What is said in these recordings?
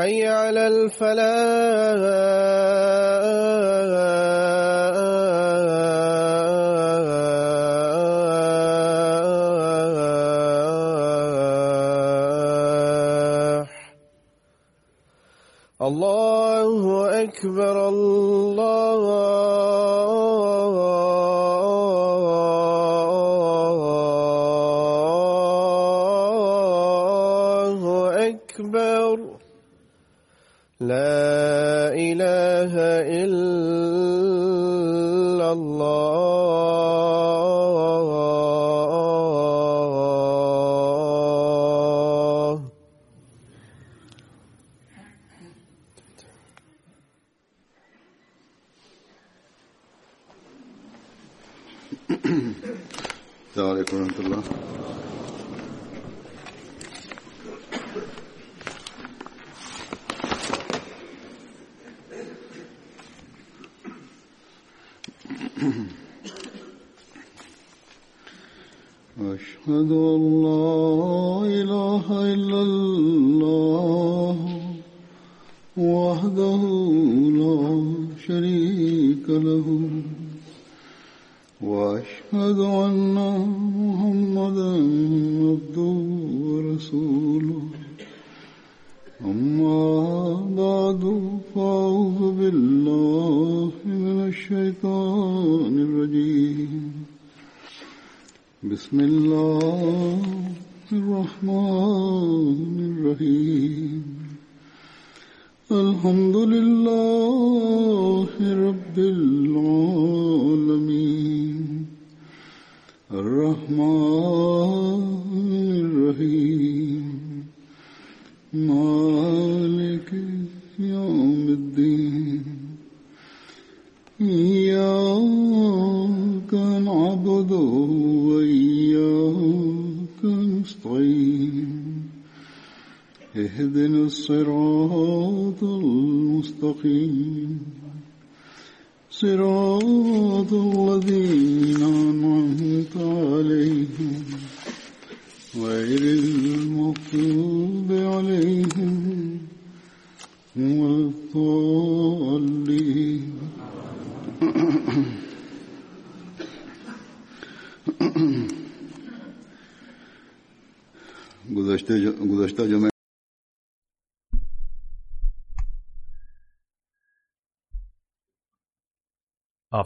حي على الفلاح.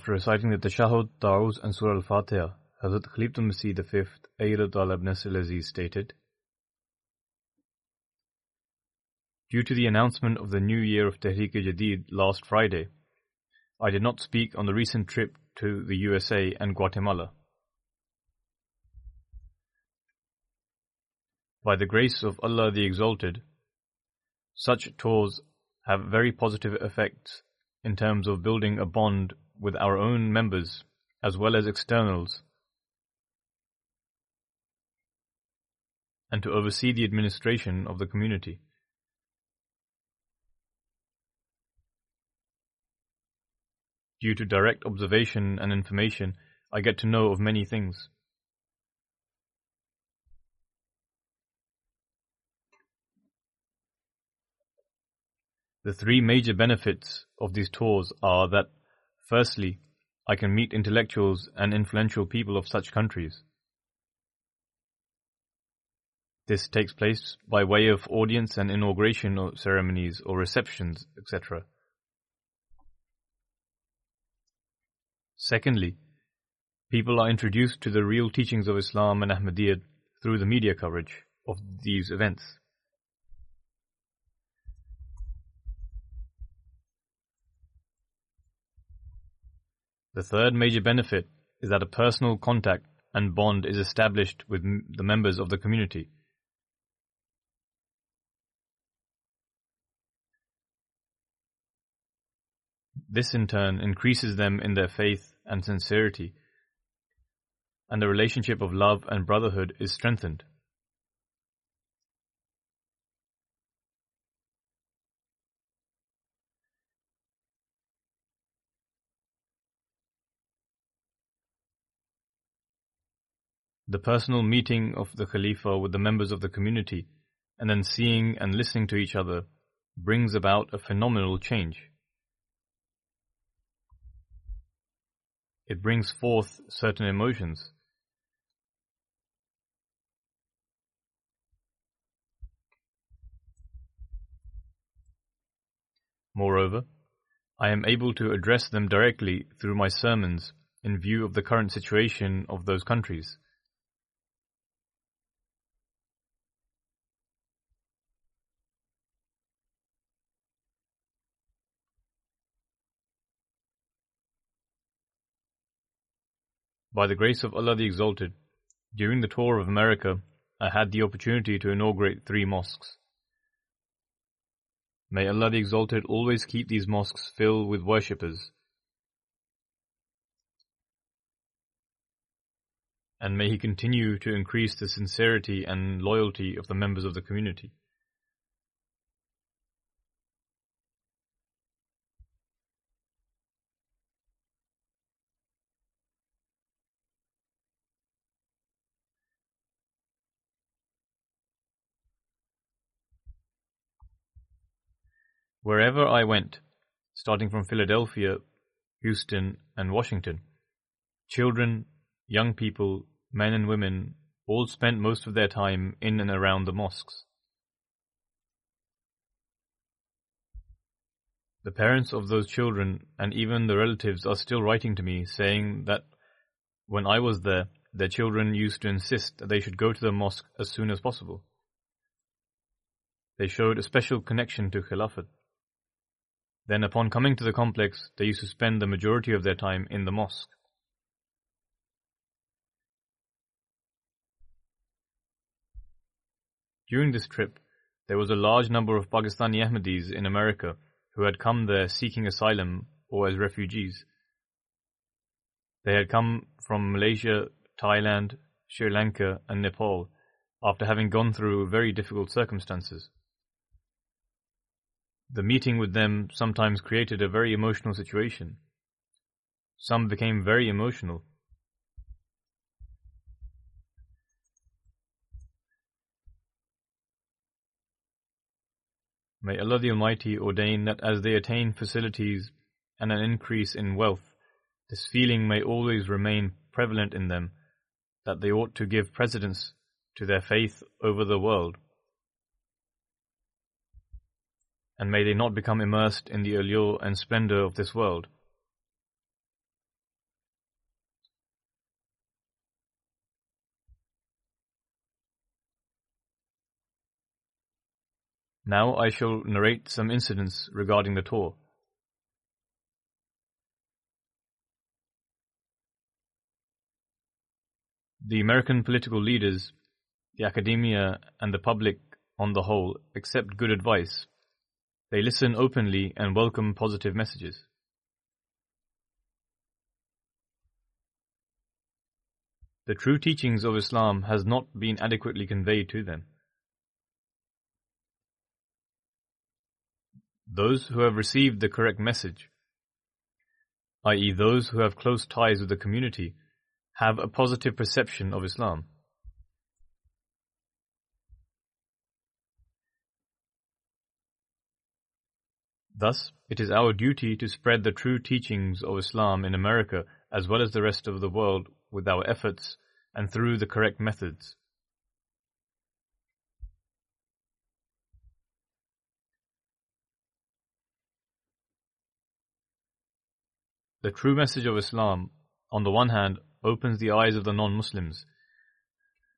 After reciting the Tashahud, Ta'uz and Surah Al-Fatiha, Hazrat Khalifah Masih V, Ayyadullah ibn Aziz stated, Due to the announcement of the new year of Tehreek-e-Jadid last Friday, I did not speak on the recent trip to the USA and Guatemala. By the grace of Allah the Exalted, such tours have very positive effects in terms of building a bond with our own members as well as externals, and to oversee the administration of the community. Due to direct observation and information, I get to know of many things. The three major benefits of these tours are that, firstly, I can meet intellectuals and influential people of such countries. This takes place by way of audience and inauguration ceremonies or receptions, etc. Secondly, people are introduced to the real teachings of Islam and Ahmadiyyat through the media coverage of these events. The third major benefit is that a personal contact and bond is established with the members of the community. This in turn increases them in their faith and sincerity, and the relationship of love and brotherhood is strengthened. The personal meeting of the Khalifa with the members of the community and then seeing and listening to each other brings about a phenomenal change. It brings forth certain emotions. Moreover, I am able to address them directly through my sermons in view of the current situation of those countries. By the grace of Allah the Exalted, during the tour of America, I had the opportunity to inaugurate three mosques. May Allah the Exalted always keep these mosques filled with worshippers. And may He continue to increase the sincerity and loyalty of the members of the community. Wherever I went, starting from Philadelphia, Houston, and Washington, children, young people, men and women all spent most of their time in and around the mosques. The parents of those children and even the relatives are still writing to me saying that when I was there, their children used to insist that they should go to the mosque as soon as possible. They showed a special connection to Khilafat. Then, upon coming to the complex, they used to spend the majority of their time in the mosque. During this trip, there was a large number of Pakistani Ahmadis in America who had come there seeking asylum or as refugees. They had come from Malaysia, Thailand, Sri Lanka, and Nepal after having gone through very difficult circumstances. The meeting with them sometimes created a very emotional situation. Some became very emotional. May Allah the Almighty ordain that as they attain facilities and an increase in wealth, this feeling may always remain prevalent in them that they ought to give precedence to their faith over the world and may they not become immersed in the allure and splendor of this world. Now I shall narrate some incidents regarding the tour. The American political leaders the academia, and the public on the whole accept good advice. They listen openly and welcome positive messages. The true teachings of Islam has not been adequately conveyed to them. Those who have received the correct message, i.e., those who have close ties with the community, have a positive perception of Islam. Thus, it is our duty to spread the true teachings of Islam in America as well as the rest of the world with our efforts and through the correct methods. The true message of Islam, on the one hand, opens the eyes of the non Muslims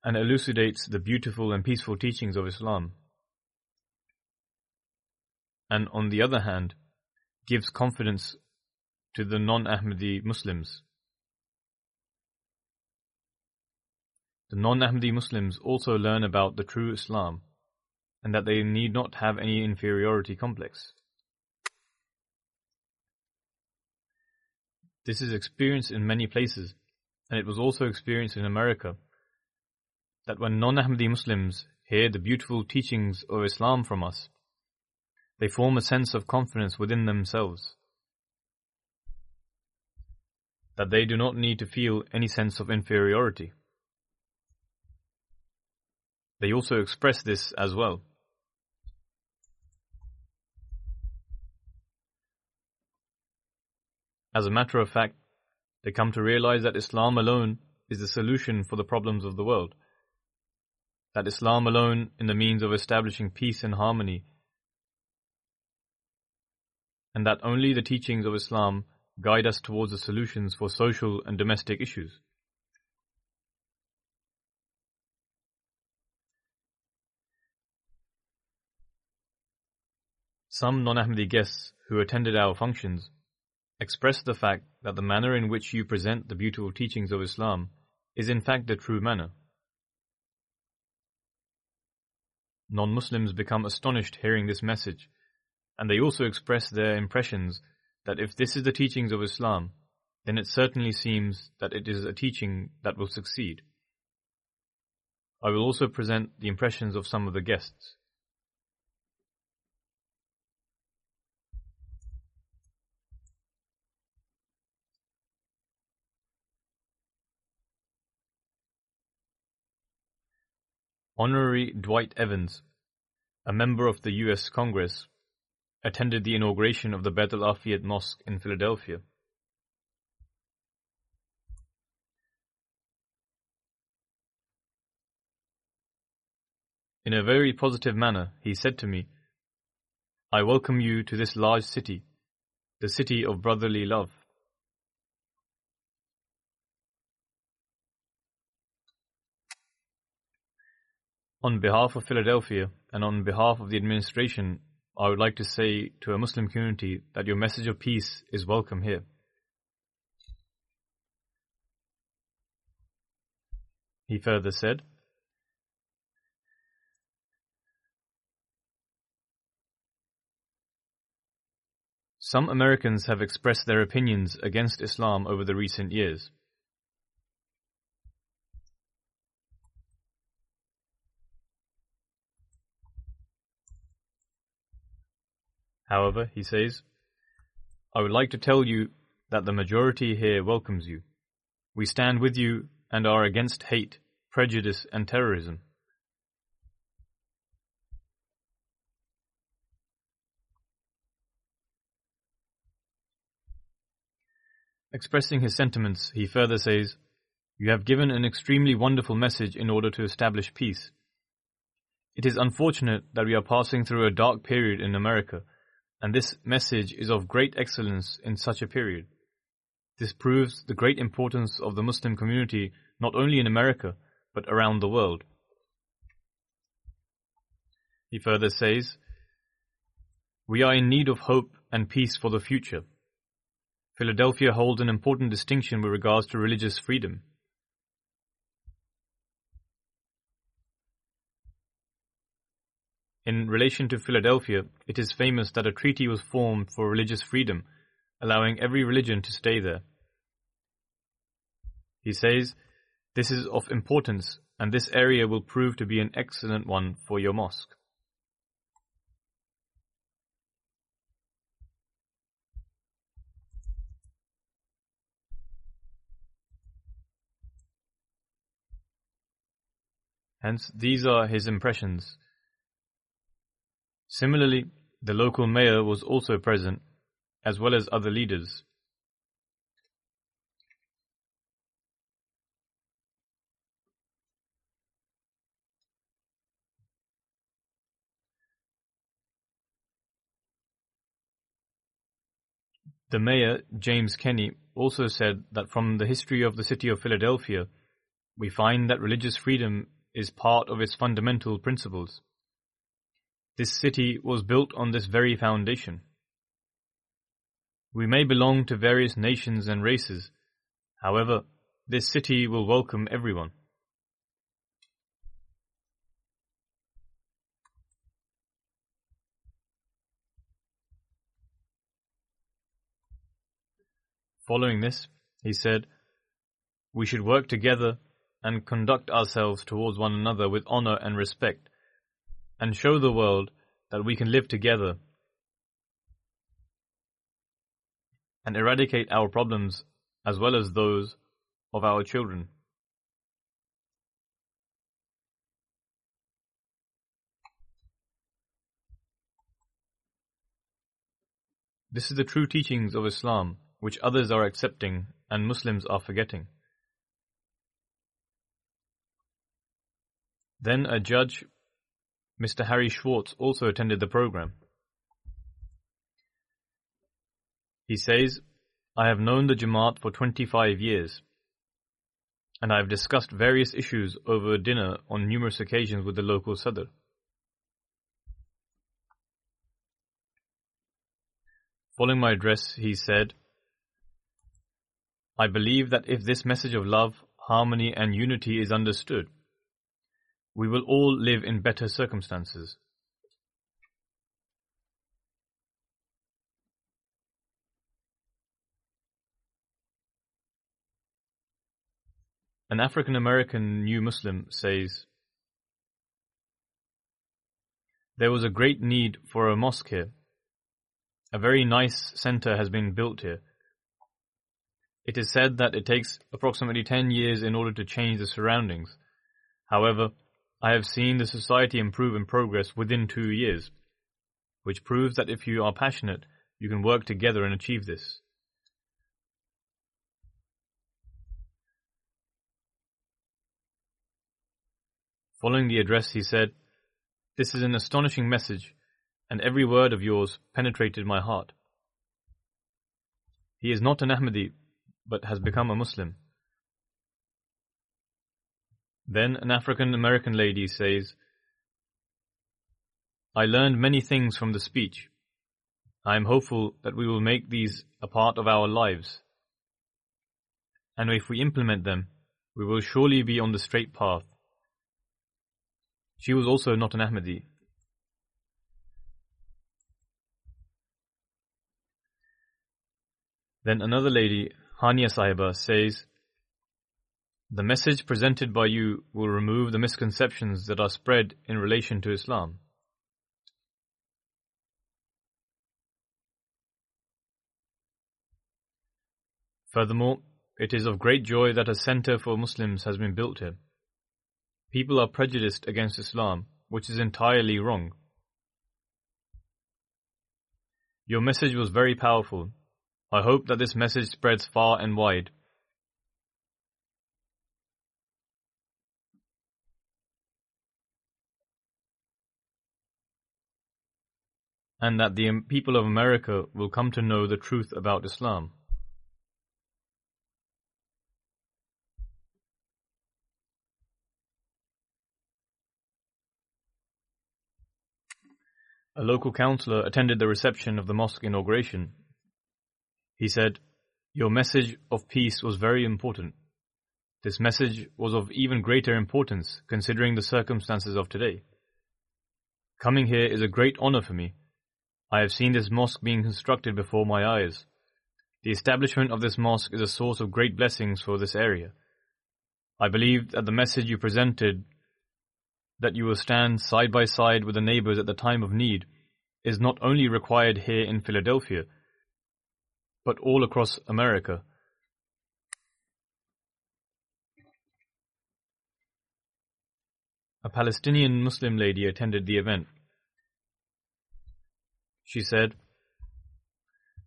and elucidates the beautiful and peaceful teachings of Islam, and on the other hand, gives confidence to the non Ahmadi Muslims. The non Ahmadi Muslims also learn about the true Islam and that they need not have any inferiority complex. This is experienced in many places, and it was also experienced in America. That when non Ahmadi Muslims hear the beautiful teachings of Islam from us, they form a sense of confidence within themselves. That they do not need to feel any sense of inferiority. They also express this as well. As a matter of fact, they come to realize that Islam alone is the solution for the problems of the world. That Islam alone is the means of establishing peace and harmony. And that only the teachings of Islam guide us towards the solutions for social and domestic issues. Some non Ahmadi guests who attended our functions expressed the fact that the manner in which you present the beautiful teachings of Islam is in fact the true manner. Non Muslims become astonished hearing this message, and they also express their impressions that if this is the teachings of Islam, then it certainly seems that it is a teaching that will succeed. I will also present the impressions of some of the guests. Honorary Dwight Evans, a member of the U.S. Congress, attended the inauguration of the Beit al-Afiyat Mosque in Philadelphia. In a very positive manner, he said to me, I welcome you to this large city, the city of brotherly love. On behalf of Philadelphia and on behalf of the administration, I would like to say to a Muslim community that your message of peace is welcome here. He further said, Some Americans have expressed their opinions against Islam over the recent years. However, he says, I would like to tell you that the majority here welcomes you. We stand with you and are against hate, prejudice, and terrorism. Expressing his sentiments, he further says, You have given an extremely wonderful message in order to establish peace. It is unfortunate that we are passing through a dark period in America and this message is of great excellence in such a period. This proves the great importance of the Muslim community not only in America, but around the world. He further says, We are in need of hope and peace for the future. Philadelphia holds an important distinction with regards to religious freedom. In relation to Philadelphia, it is famous that a treaty was formed for religious freedom, allowing every religion to stay there. He says, This is of importance, and this area will prove to be an excellent one for your mosque. Hence, these are his impressions. Similarly, the local mayor was also present, as well as other leaders. The mayor, James Kenney, also said that from the history of the city of Philadelphia, we find that religious freedom is part of its fundamental principles. This city was built on this very foundation. We may belong to various nations and races. However, this city will welcome everyone. Following this, he said, We should work together and conduct ourselves towards one another with honor and respect, and show the world that we can live together and eradicate our problems as well as those of our children. This is the true teachings of Islam, which others are accepting and Muslims are forgetting. Then a judge, Mr. Harry Schwartz, also attended the program. He says, I have known the Jamaat for 25 years, and I have discussed various issues over dinner on numerous occasions with the local Sadr. Following my address, he said, I believe that if this message of love, harmony, and unity is understood, we will all live in better circumstances. An African American new Muslim says, There was a great need for a mosque here. A very nice center has been built here. It is said that it takes approximately 10 years in order to change the surroundings. However, I have seen the society improve and progress within two years, which proves that if you are passionate, you can work together and achieve this. Following the address, he said, This is an astonishing message, and every word of yours penetrated my heart. He is not an Ahmadi, but has become a Muslim. Then an African American lady says, I learned many things from the speech. I am hopeful that we will make these a part of our lives. And if we implement them, we will surely be on the straight path. She was also not an Ahmadi. Then another lady, Hania Sahiba, says, the message presented by you will remove the misconceptions that are spread in relation to Islam. Furthermore, it is of great joy that a center for Muslims has been built here. People are prejudiced against Islam, which is entirely wrong. Your message was very powerful. I hope that this message spreads far and wide. And that the people of America will come to know the truth about Islam. A local councillor attended the reception of the mosque inauguration. He said, Your message of peace was very important. This message was of even greater importance considering the circumstances of today. Coming here is a great honor for me. I have seen this mosque being constructed before my eyes. The establishment of this mosque is a source of great blessings for this area. I believe that the message you presented, that you will stand side by side with the neighbors at the time of need, is not only required here in Philadelphia, but all across America. A Palestinian Muslim lady attended the event. She said,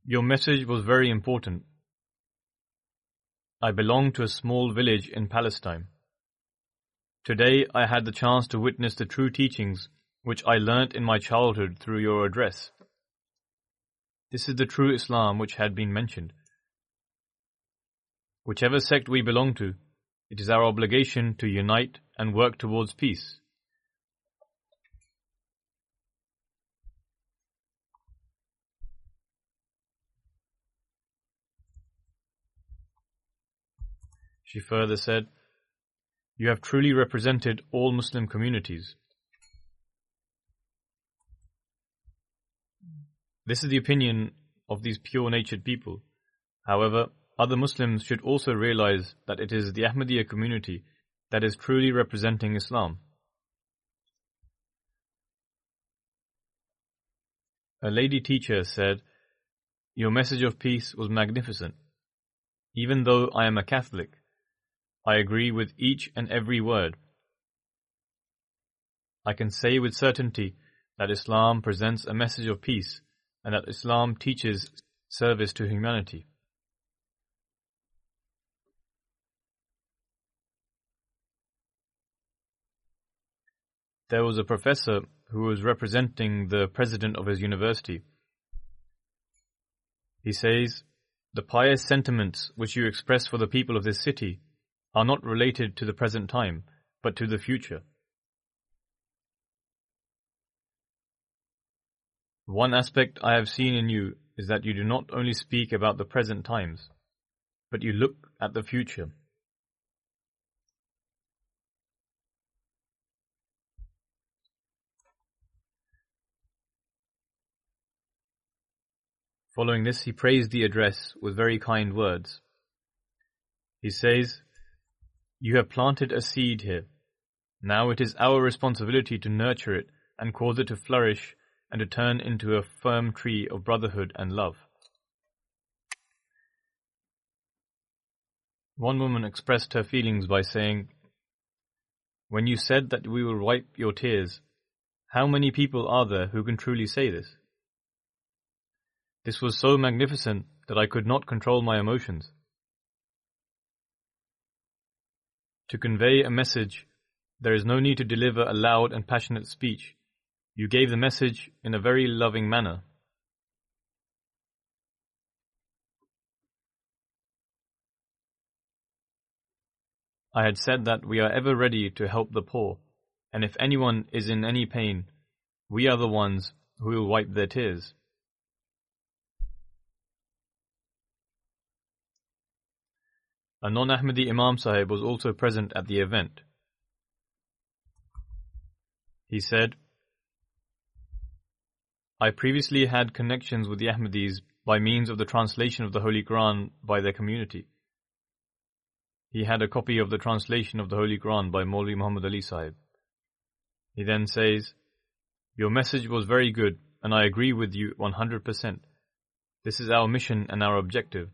Your message was very important. I belong to a small village in Palestine. Today I had the chance to witness the true teachings which I learnt in my childhood through your address. This is the true Islam which had been mentioned. Whichever sect we belong to, it is our obligation to unite and work towards peace. She further said, You have truly represented all Muslim communities. This is the opinion of these pure natured people. However, other Muslims should also realize that it is the Ahmadiyya community that is truly representing Islam. A lady teacher said, Your message of peace was magnificent. Even though I am a Catholic, I agree with each and every word. I can say with certainty that Islam presents a message of peace and that Islam teaches service to humanity. There was a professor who was representing the president of his university. He says, The pious sentiments which you express for the people of this city are not related to the present time, but to the future. One aspect I have seen in you is that you do not only speak about the present times, but you look at the future. Following this, he praised the address with very kind words. He says, You have planted a seed here. Now it is our responsibility to nurture it and cause it to flourish and to turn into a firm tree of brotherhood and love. One woman expressed her feelings by saying, When you said that we will wipe your tears, how many people are there who can truly say this? This was so magnificent that I could not control my emotions. To convey a message, there is no need to deliver a loud and passionate speech. You gave the message in a very loving manner. I had said that we are ever ready to help the poor, and if anyone is in any pain, we are the ones who will wipe their tears. A non-Ahmadi Imam Sahib was also present at the event. He said, I previously had connections with the Ahmadis by means of the translation of the Holy Quran by their community. He had a copy of the translation of the Holy Quran by Maulvi Muhammad Ali Sahib. He then says, Your message was very good and I agree with you 100%. This is our mission and our objective.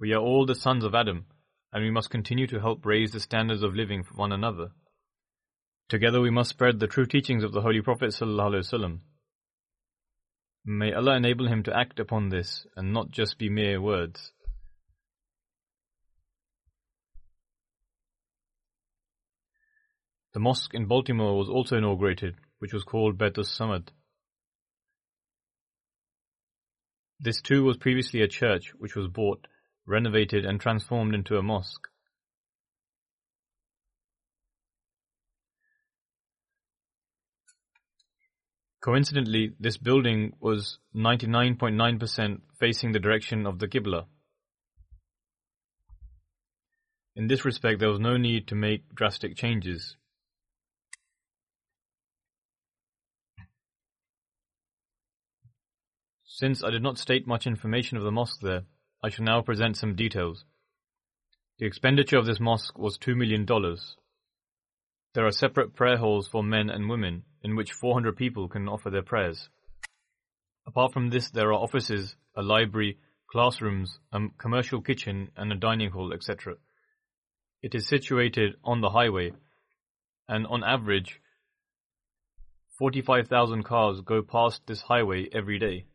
We are all the sons of Adam and we must continue to help raise the standards of living for one another. Together we must spread the true teachings of the Holy Prophet ﷺ. May Allah enable him to act upon this and not just be mere words. The mosque in Baltimore was also inaugurated, which was called Baitus Samad. This too was previously a church which was bought renovated and transformed into a mosque. Coincidentally, this building was 99.9% facing the direction of the Qibla. In this respect, there was no need to make drastic changes. Since I did not state much information of the mosque there, I shall now present some details. The expenditure of this mosque was $2 million. There are separate prayer halls for men and women in which 400 people can offer their prayers. Apart from this, there are offices, a library, classrooms, a commercial kitchen, and a dining hall, etc. It is situated on the highway, and on average, 45,000 cars go past this highway every day.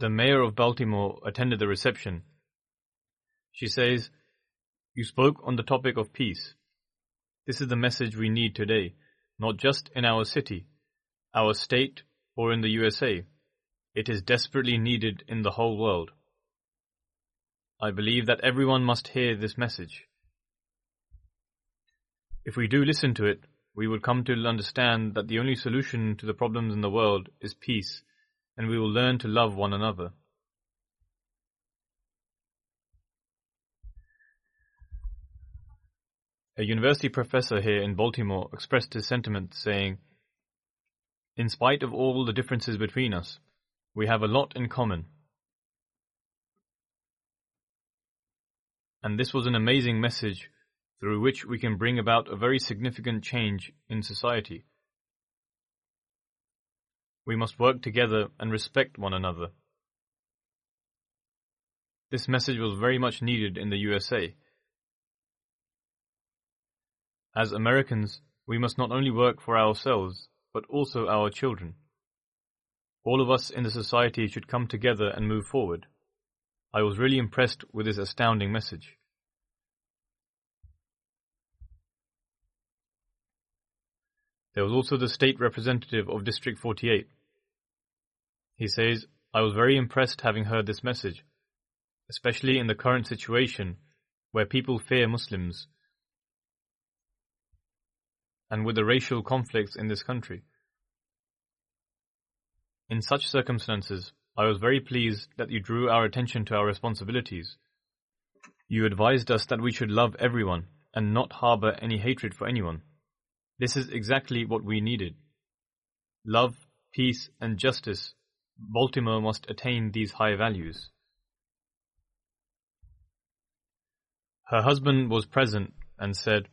The mayor of Baltimore attended the reception. She says, You spoke on the topic of peace. This is the message we need today, not just in our city, our state, or in the USA. It is desperately needed in the whole world. I believe that everyone must hear this message. If we do listen to it, we will come to understand that the only solution to the problems in the world is peace and we will learn to love one another. A university professor here in Baltimore expressed his sentiment saying, In spite of all the differences between us, we have a lot in common. And this was an amazing message through which we can bring about a very significant change in society. We must work together and respect one another. This message was very much needed in the USA. As Americans, we must not only work for ourselves, but also our children. All of us in the society should come together and move forward. I was really impressed with this astounding message. There was also the state representative of District 48. He says, I was very impressed having heard this message, especially in the current situation where people fear Muslims and with the racial conflicts in this country. In such circumstances, I was very pleased that you drew our attention to our responsibilities. You advised us that we should love everyone and not harbor any hatred for anyone. This is exactly what we needed. Love, peace, and justice. Baltimore must attain these high values. Her husband was present and said,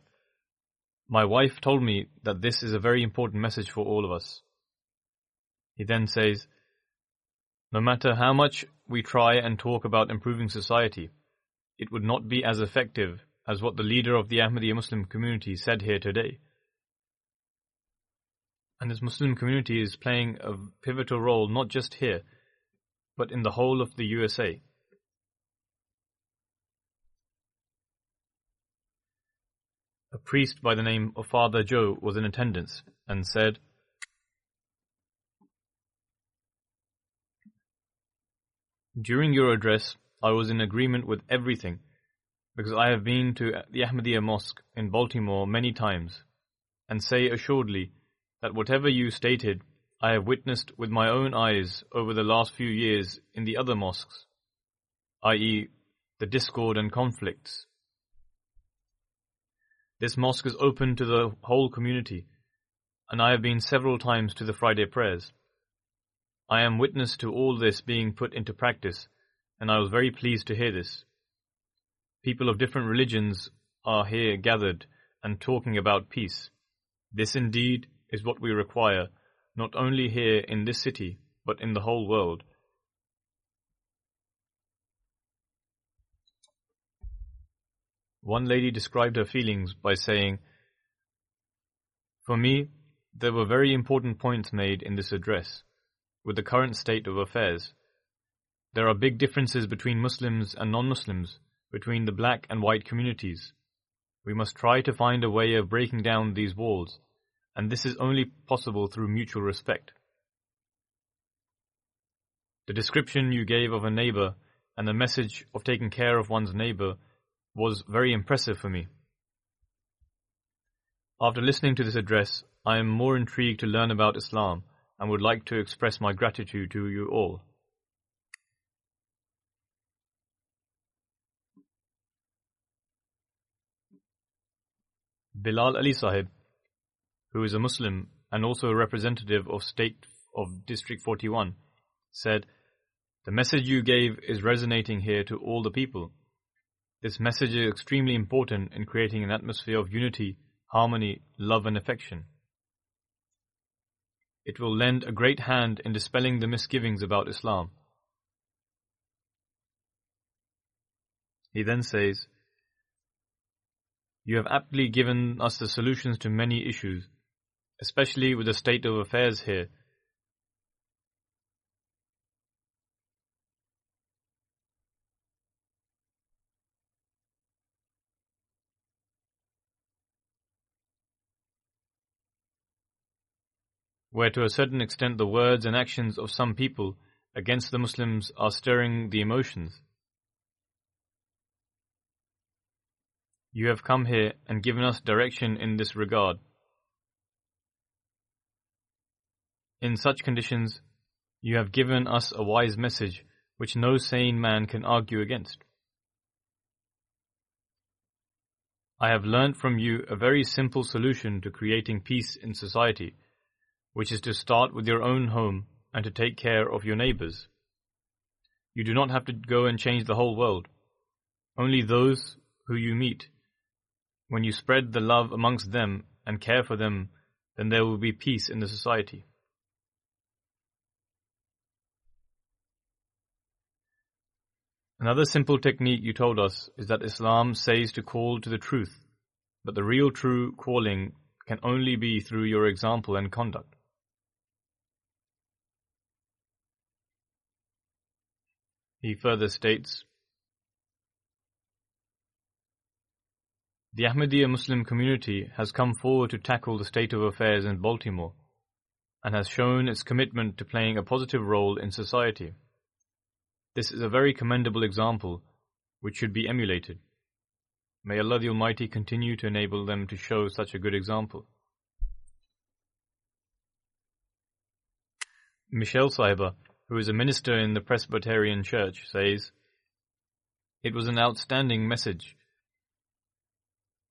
My wife told me that this is a very important message for all of us. He then says, No matter how much we try and talk about improving society, it would not be as effective as what the leader of the Ahmadiyya Muslim community said here today. And this Muslim community is playing a pivotal role not just here, but in the whole of the USA. A priest by the name of Father Joe was in attendance and said, During your address, I was in agreement with everything because I have been to the Ahmadiyya Mosque in Baltimore many times and say assuredly that whatever you stated, I have witnessed with my own eyes over the last few years in the other mosques, i.e., the discord and conflicts. This mosque is open to the whole community, and I have been several times to the Friday prayers. I am witness to all this being put into practice, and I was very pleased to hear this. People of different religions are here gathered and talking about peace. This indeed is what we require, not only here in this city, but in the whole world. One lady described her feelings by saying, For me, there were very important points made in this address, with the current state of affairs. There are big differences between Muslims and non Muslims, between the black and white communities. We must try to find a way of breaking down these walls and this is only possible through mutual respect. The description you gave of a neighbor and the message of taking care of one's neighbor was very impressive for me. After listening to this address, I am more intrigued to learn about Islam and would like to express my gratitude to you all. Bilal Ali Sahib who is a Muslim and also a representative of State of District 41, said, The message you gave is resonating here to all the people. This message is extremely important in creating an atmosphere of unity, harmony, love, and affection. It will lend a great hand in dispelling the misgivings about Islam. He then says, You have aptly given us the solutions to many issues, especially with the state of affairs here. Where to a certain extent the words and actions of some people against the Muslims are stirring the emotions. You have come here and given us direction in this regard. In such conditions, you have given us a wise message which no sane man can argue against. I have learnt from you a very simple solution to creating peace in society, which is to start with your own home and to take care of your neighbors. You do not have to go and change the whole world. Only those who you meet. When you spread the love amongst them and care for them, then there will be peace in the society. Another simple technique you told us is that Islam says to call to the truth, but the real true calling can only be through your example and conduct. He further states The Ahmadiyya Muslim community has come forward to tackle the state of affairs in Baltimore and has shown its commitment to playing a positive role in society. This is a very commendable example which should be emulated. May Allah the Almighty continue to enable them to show such a good example. Michelle Sahiba, who is a minister in the Presbyterian Church, says, It was an outstanding message.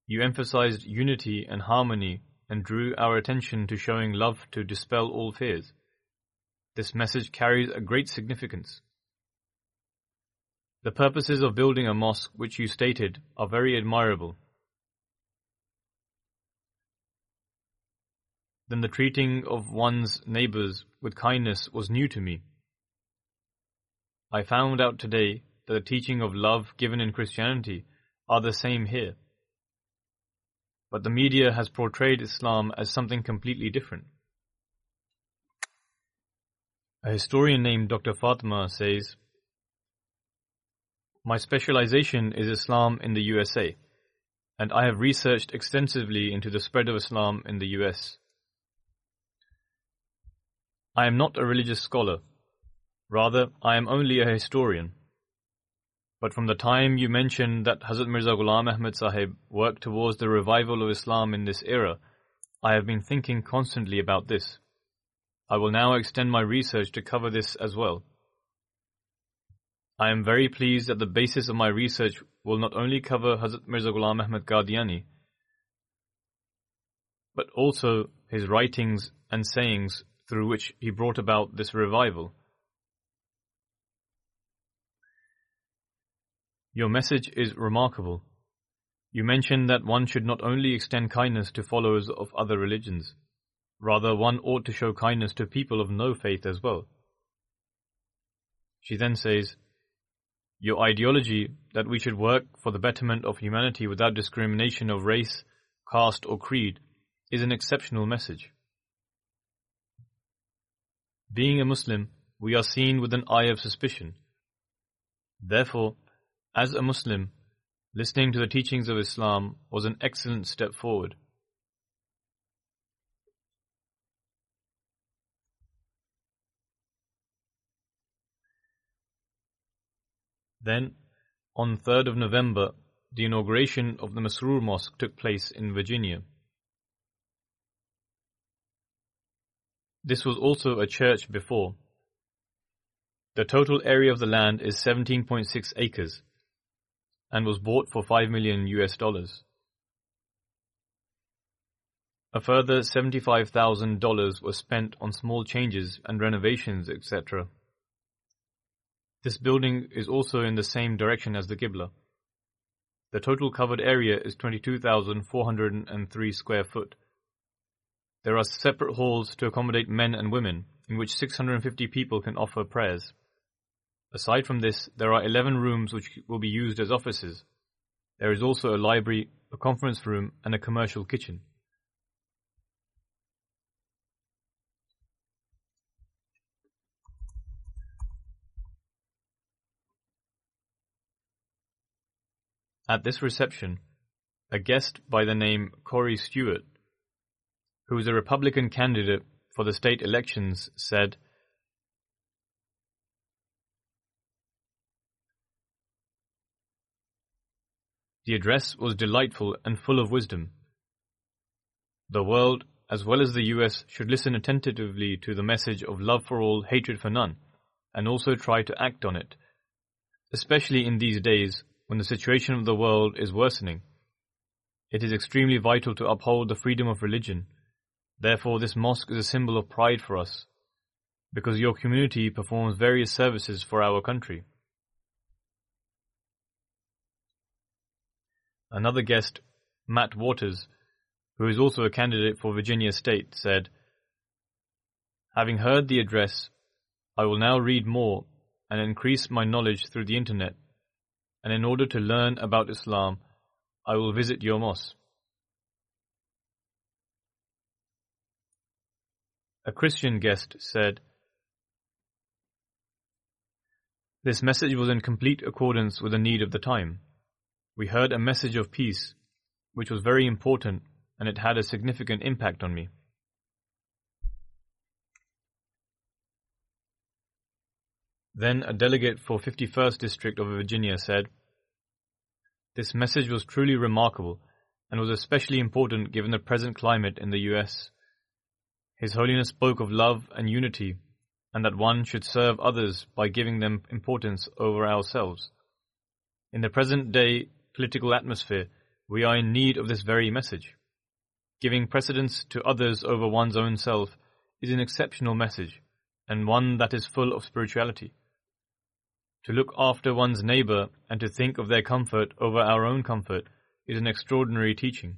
You emphasized unity and harmony and drew our attention to showing love to dispel all fears. This message carries a great significance. The purposes of building a mosque which you stated are very admirable. Then the treating of one's neighbors with kindness was new to me. I found out today that the teaching of love given in Christianity are the same here. But the media has portrayed Islam as something completely different. A historian named Dr. Fatima says, my specialization is Islam in the USA, and I have researched extensively into the spread of Islam in the US. I am not a religious scholar. Rather, I am only a historian. But from the time you mentioned that Hazrat Mirza Ghulam Ahmad Sahib worked towards the revival of Islam in this era, I have been thinking constantly about this. I will now extend my research to cover this as well. I am very pleased that the basis of my research will not only cover Hazrat Mirza Ghulam Ahmad Qadiani, but also his writings and sayings through which he brought about this revival. Your message is remarkable. You mention that one should not only extend kindness to followers of other religions, rather, one ought to show kindness to people of no faith as well. She then says, your ideology that we should work for the betterment of humanity without discrimination of race, caste, or creed is an exceptional message. Being a Muslim, we are seen with an eye of suspicion. Therefore, as a Muslim, listening to the teachings of Islam was an excellent step forward. Then, on 3rd of November, the inauguration of the Masroor Mosque took place in Virginia. This was also a church before. The total area of the land is 17.6 acres and was bought for 5 million US dollars. A further $75,000 was spent on small changes and renovations, etc. This building is also in the same direction as the Qibla. The total covered area is 22,403 square foot. There are separate halls to accommodate men and women, in which 650 people can offer prayers. Aside from this, there are 11 rooms which will be used as offices. There is also a library, a conference room, and a commercial kitchen. At this reception, a guest by the name Corey Stewart, who was a Republican candidate for the state elections, said, The address was delightful and full of wisdom. The world, as well as the US, should listen attentively to the message of love for all, hatred for none, and also try to act on it, especially in these days when the situation of the world is worsening. It is extremely vital to uphold the freedom of religion. Therefore, this mosque is a symbol of pride for us, because your community performs various services for our country. Another guest, Matt Waters, who is also a candidate for Virginia State, said, Having heard the address, I will now read more and increase my knowledge through the internet, and in order to learn about Islam, I will visit your mosque. A Christian guest said, This message was in complete accordance with the need of the time we heard a message of peace, which was very important and it had a significant impact on me. Then a delegate for 51st District of Virginia said, This message was truly remarkable and was especially important given the present climate in the US. His Holiness spoke of love and unity and that one should serve others by giving them importance over ourselves. In the present day political atmosphere, we are in need of this very message. Giving precedence to others over one's own self is an exceptional message, and one that is full of spirituality. To look after one's neighbor and to think of their comfort over our own comfort is an extraordinary teaching.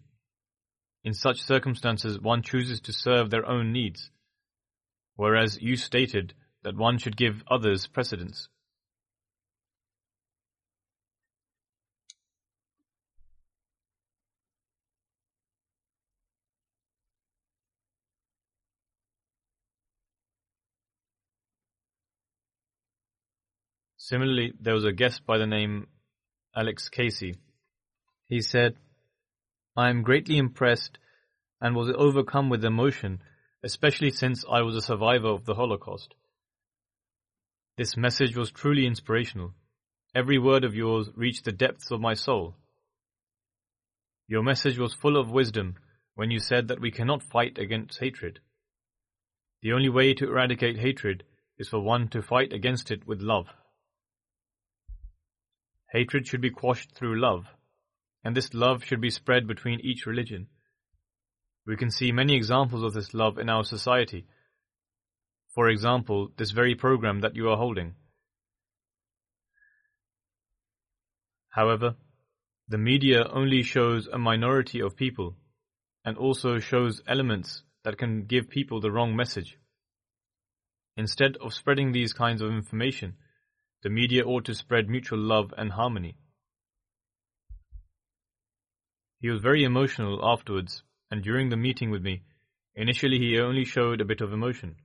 In such circumstances, one chooses to serve their own needs, whereas you stated that one should give others precedence. Similarly, there was a guest by the name Alex Casey. He said, I am greatly impressed and was overcome with emotion, especially since I was a survivor of the Holocaust. This message was truly inspirational. Every word of yours reached the depths of my soul. Your message was full of wisdom when you said that we cannot fight against hatred. The only way to eradicate hatred is for one to fight against it with love. Hatred should be quashed through love, and this love should be spread between each religion. We can see many examples of this love in our society. For example, this very program that you are holding. However, the media only shows a minority of people and also shows elements that can give people the wrong message. Instead of spreading these kinds of information, the media ought to spread mutual love and harmony. He was very emotional afterwards, and during the meeting with me, initially he only showed a bit of emotion.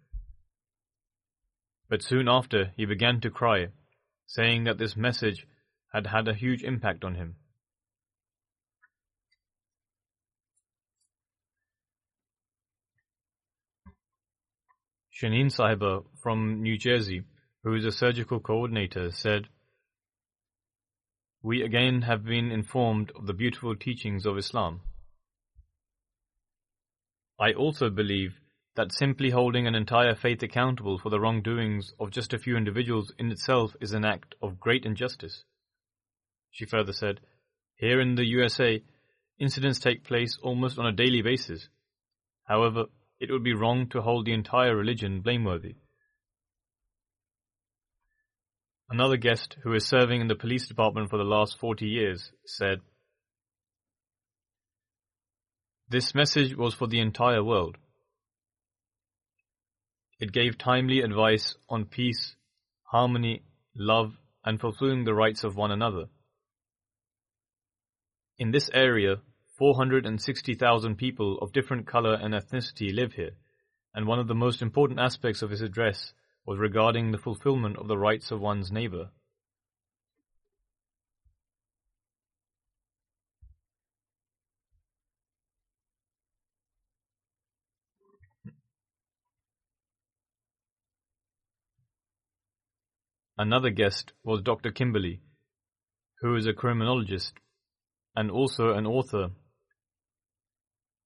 But soon after, he began to cry, saying that this message had had a huge impact on him. Shaneen Sahiba from New Jersey who is a surgical coordinator, said, We again have been informed of the beautiful teachings of Islam. I also believe that simply holding an entire faith accountable for the wrongdoings of just a few individuals in itself is an act of great injustice. She further said, Here in the USA, incidents take place almost on a daily basis. However, it would be wrong to hold the entire religion blameworthy. Another guest who is serving in the police department for the last 40 years said, This message was for the entire world. It gave timely advice on peace, harmony, love, and fulfilling the rights of one another. In this area, 460,000 people of different color and ethnicity live here, and one of the most important aspects of his address was regarding the fulfillment of the rights of one's neighbor. Another guest was Dr. Kimberly, who is a criminologist and also an author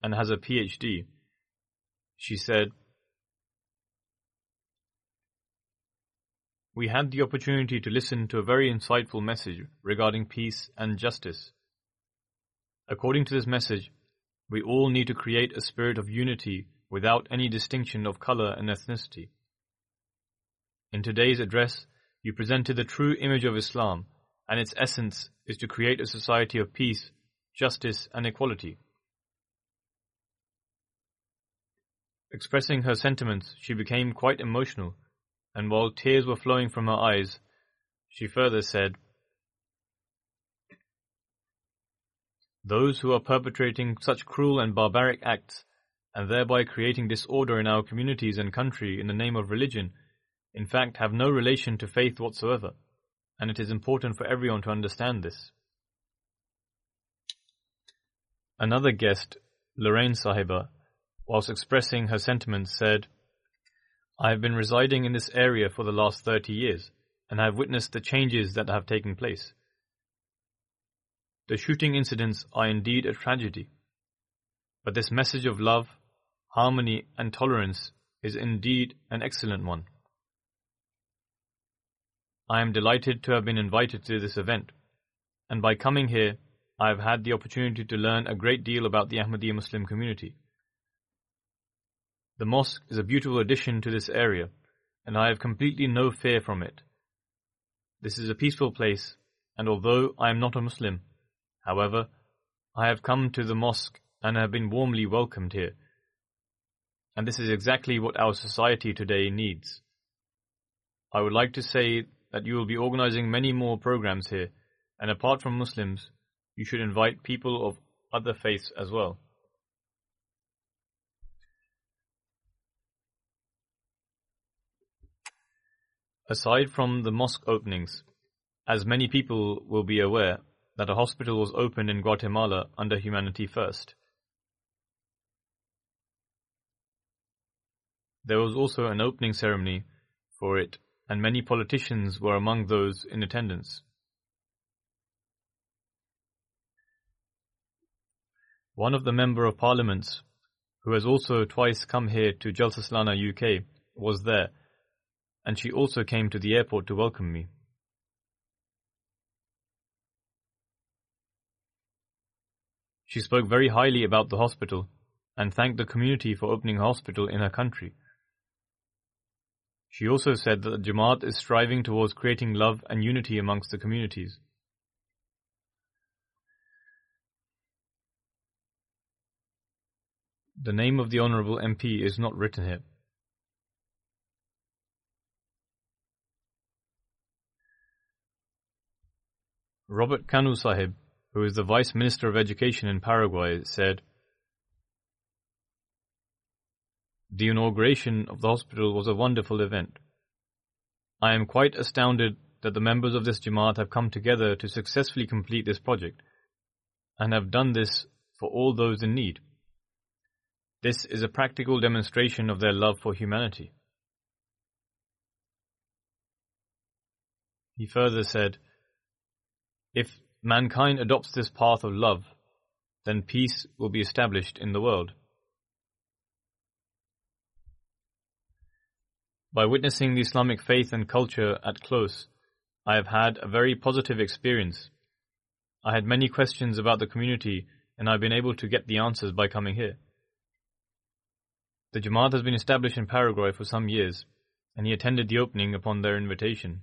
and has a PhD. She said, We had the opportunity to listen to a very insightful message regarding peace and justice. According to this message, we all need to create a spirit of unity without any distinction of color and ethnicity. In today's address, you presented the true image of Islam, and its essence is to create a society of peace, justice, and equality. Expressing her sentiments, she became quite emotional, and while tears were flowing from her eyes, she further said, Those who are perpetrating such cruel and barbaric acts, and thereby creating disorder in our communities and country in the name of religion, in fact have no relation to faith whatsoever, and it is important for everyone to understand this. Another guest, Lorraine Sahiba, whilst expressing her sentiments, said, I have been residing in this area for the last 30 years, and I have witnessed the changes that have taken place. The shooting incidents are indeed a tragedy, but this message of love, harmony, and tolerance is indeed an excellent one. I am delighted to have been invited to this event, and by coming here, I have had the opportunity to learn a great deal about the Ahmadiyya Muslim community. The mosque is a beautiful addition to this area, and I have completely no fear from it. This is a peaceful place, and although I am not a Muslim, however, I have come to the mosque and have been warmly welcomed here. And this is exactly what our society today needs. I would like to say that you will be organizing many more programs here, and apart from Muslims, you should invite people of other faiths as well. Aside from the mosque openings, as many people will be aware that a hospital was opened in Guatemala under Humanity First. There was also an opening ceremony for it and many politicians were among those in attendance. One of the Member of Parliaments, who has also twice come here to Jalsa Salana UK, was there, and she also came to the airport to welcome me. She spoke very highly about the hospital and thanked the community for opening a hospital in her country. She also said that the Jamaat is striving towards creating love and unity amongst the communities. The name of the Honourable MP is not written here. Robert Kanu Sahib, who is the Vice Minister of Education in Paraguay, said, The inauguration of the hospital was a wonderful event. I am quite astounded that the members of this Jamaat have come together to successfully complete this project and have done this for all those in need. This is a practical demonstration of their love for humanity. He further said, If mankind adopts this path of love, then peace will be established in the world. By witnessing the Islamic faith and culture at close, I have had a very positive experience. I had many questions about the community and I've been able to get the answers by coming here. The Jamaat has been established in Paraguay for some years, and he attended the opening upon their invitation.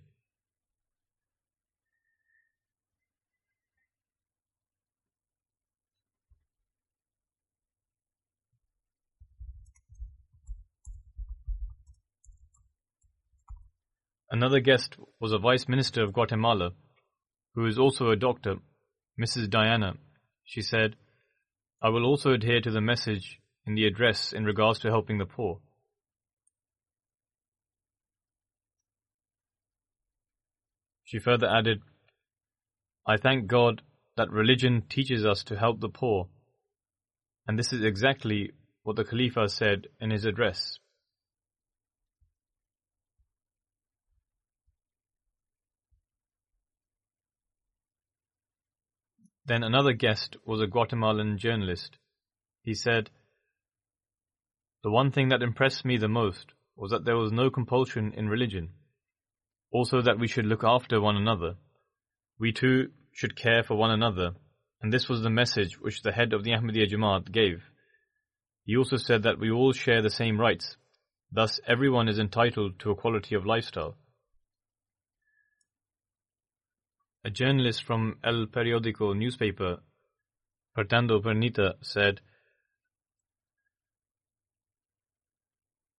Another guest was a Vice Minister of Guatemala, who is also a doctor, Mrs. Diana. She said, I will also adhere to the message in the address in regards to helping the poor. She further added, I thank God that religion teaches us to help the poor, and this is exactly what the Khalifa said in his address. Then another guest was a Guatemalan journalist. He said, The one thing that impressed me the most was that there was no compulsion in religion. Also, that we should look after one another. We too should care for one another, and this was the message which the head of the Ahmadiyya Jamaat gave. He also said that we all share the same rights, thus, everyone is entitled to a quality of lifestyle. A journalist from El Periodico newspaper, Fernando Pernita, said,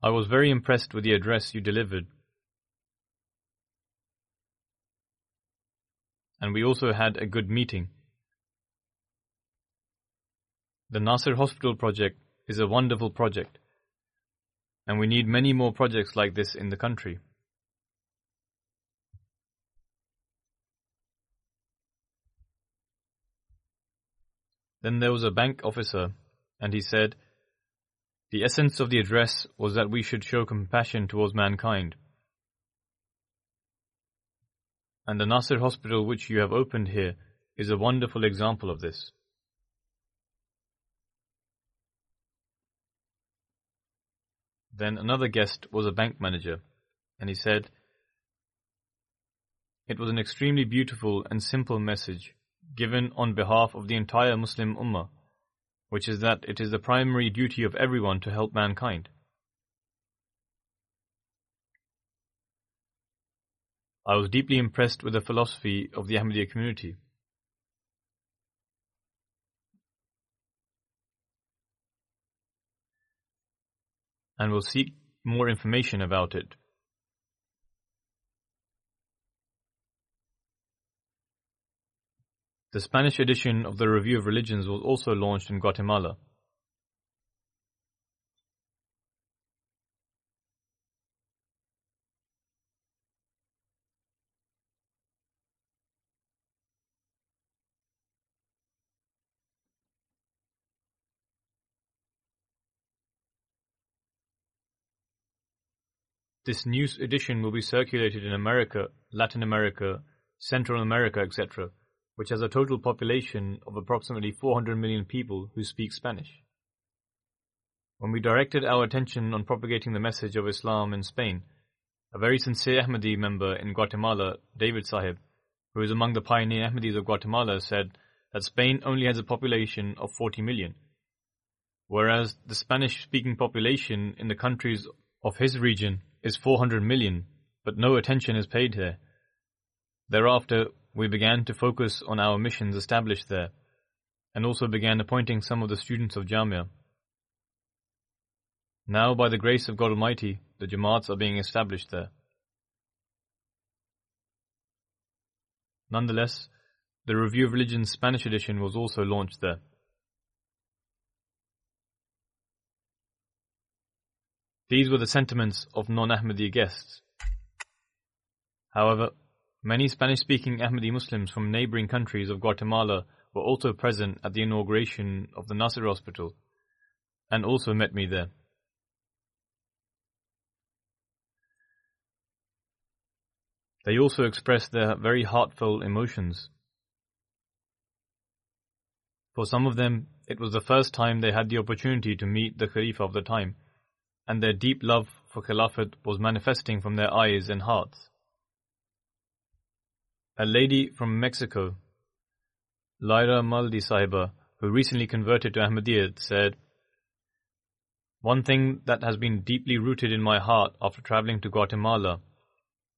I was very impressed with the address you delivered. And we also had a good meeting. The Nasir Hospital project is a wonderful project, and we need many more projects like this in the country. Then there was a bank officer, and he said, The essence of the address was that we should show compassion towards mankind. And the Nasir Hospital which you have opened here is a wonderful example of this. Then another guest was a bank manager, and he said, It was an extremely beautiful and simple message given on behalf of the entire Muslim Ummah, which is that it is the primary duty of everyone to help mankind. I was deeply impressed with the philosophy of the Ahmadiyya community. And will seek more information about it. The Spanish edition of the Review of Religions was also launched in Guatemala. This news edition will be circulated in America, Latin America, Central America, etc which has a total population of approximately 400 million people who speak Spanish. When we directed our attention on propagating the message of Islam in Spain, a very sincere Ahmadi member in Guatemala, David Sahib, who is among the pioneer Ahmadis of Guatemala, said that Spain only has a population of 40 million, whereas the Spanish speaking population in the countries of his region is 400 million, but no attention is paid here. Thereafter, we began to focus on our missions established there, and also began appointing some of the students of Jamia. Now, by the grace of God Almighty, the Jamaats are being established there. Nonetheless, the Review of Religion's Spanish edition was also launched there. These were the sentiments of non Ahmadi guests. However, Many Spanish speaking Ahmadi Muslims from neighboring countries of Guatemala were also present at the inauguration of the Nasir Hospital and also met me there. They also expressed their very heartfelt emotions. For some of them, it was the first time they had the opportunity to meet the Khalifa of the time, and their deep love for Khilafat was manifesting from their eyes and hearts. A lady from Mexico, Lyra Maldi Sahiba, who recently converted to Ahmadiyyat, said, One thing that has been deeply rooted in my heart after traveling to Guatemala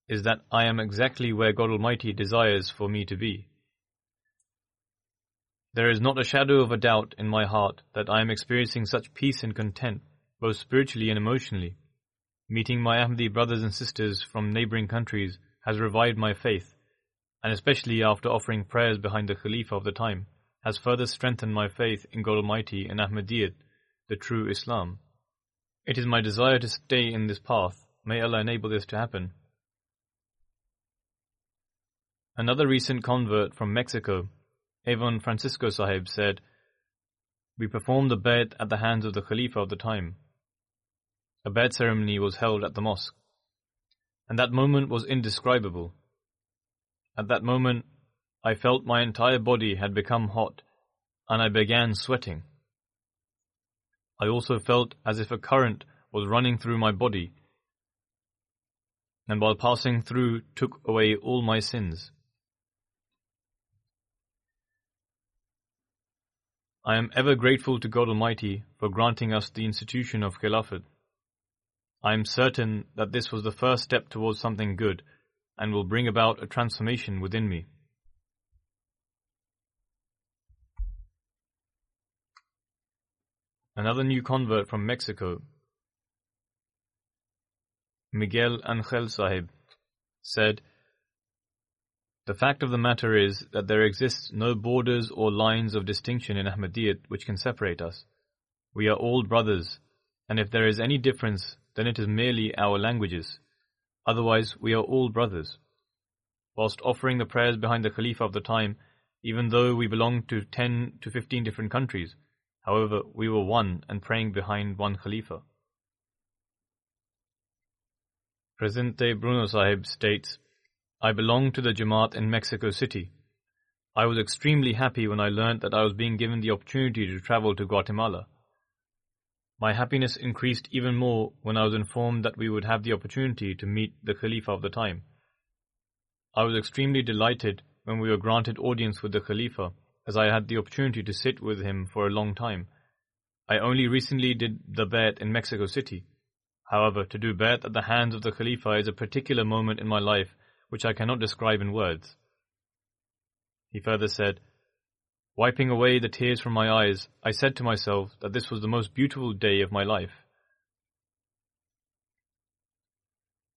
is that I am exactly where God Almighty desires for me to be. There is not a shadow of a doubt in my heart that I am experiencing such peace and content, both spiritually and emotionally. Meeting my Ahmadi brothers and sisters from neighboring countries has revived my faith, and especially after offering prayers behind the Khalifa of the time, has further strengthened my faith in God Almighty and Ahmadiyyat, the true Islam. It is my desire to stay in this path. May Allah enable this to happen. Another recent convert from Mexico, Avon Francisco Sahib, said, We performed the Bayat at the hands of the Khalifa of the time. A Bayat ceremony was held at the mosque, and that moment was indescribable. At that moment, I felt my entire body had become hot, and I began sweating. I also felt as if a current was running through my body, and while passing through, took away all my sins. I am ever grateful to God Almighty for granting us the institution of Khilafat. I am certain that this was the first step towards something good and will bring about a transformation within me. Another new convert from Mexico, Miguel Angel Sahib, said, the fact of the matter is that there exists no borders or lines of distinction in Ahmadiyyat which can separate us. We are all brothers, and if there is any difference, then it is merely our languages. Otherwise, we are all brothers. Whilst offering the prayers behind the Khalifa of the time, even though we belonged to 10 to 15 different countries, however, we were one and praying behind one Khalifa. Presidente Bruno Sahib states, I belong to the Jamaat in Mexico City. I was extremely happy when I learned that I was being given the opportunity to travel to Guatemala. My happiness increased even more when I was informed that we would have the opportunity to meet the Khalifa of the time. I was extremely delighted when we were granted audience with the Khalifa, as I had the opportunity to sit with him for a long time. I only recently did the Bayat in Mexico City. However, to do Bayat at the hands of the Khalifa is a particular moment in my life which I cannot describe in words. He further said, Wiping away the tears from my eyes, I said to myself that this was the most beautiful day of my life.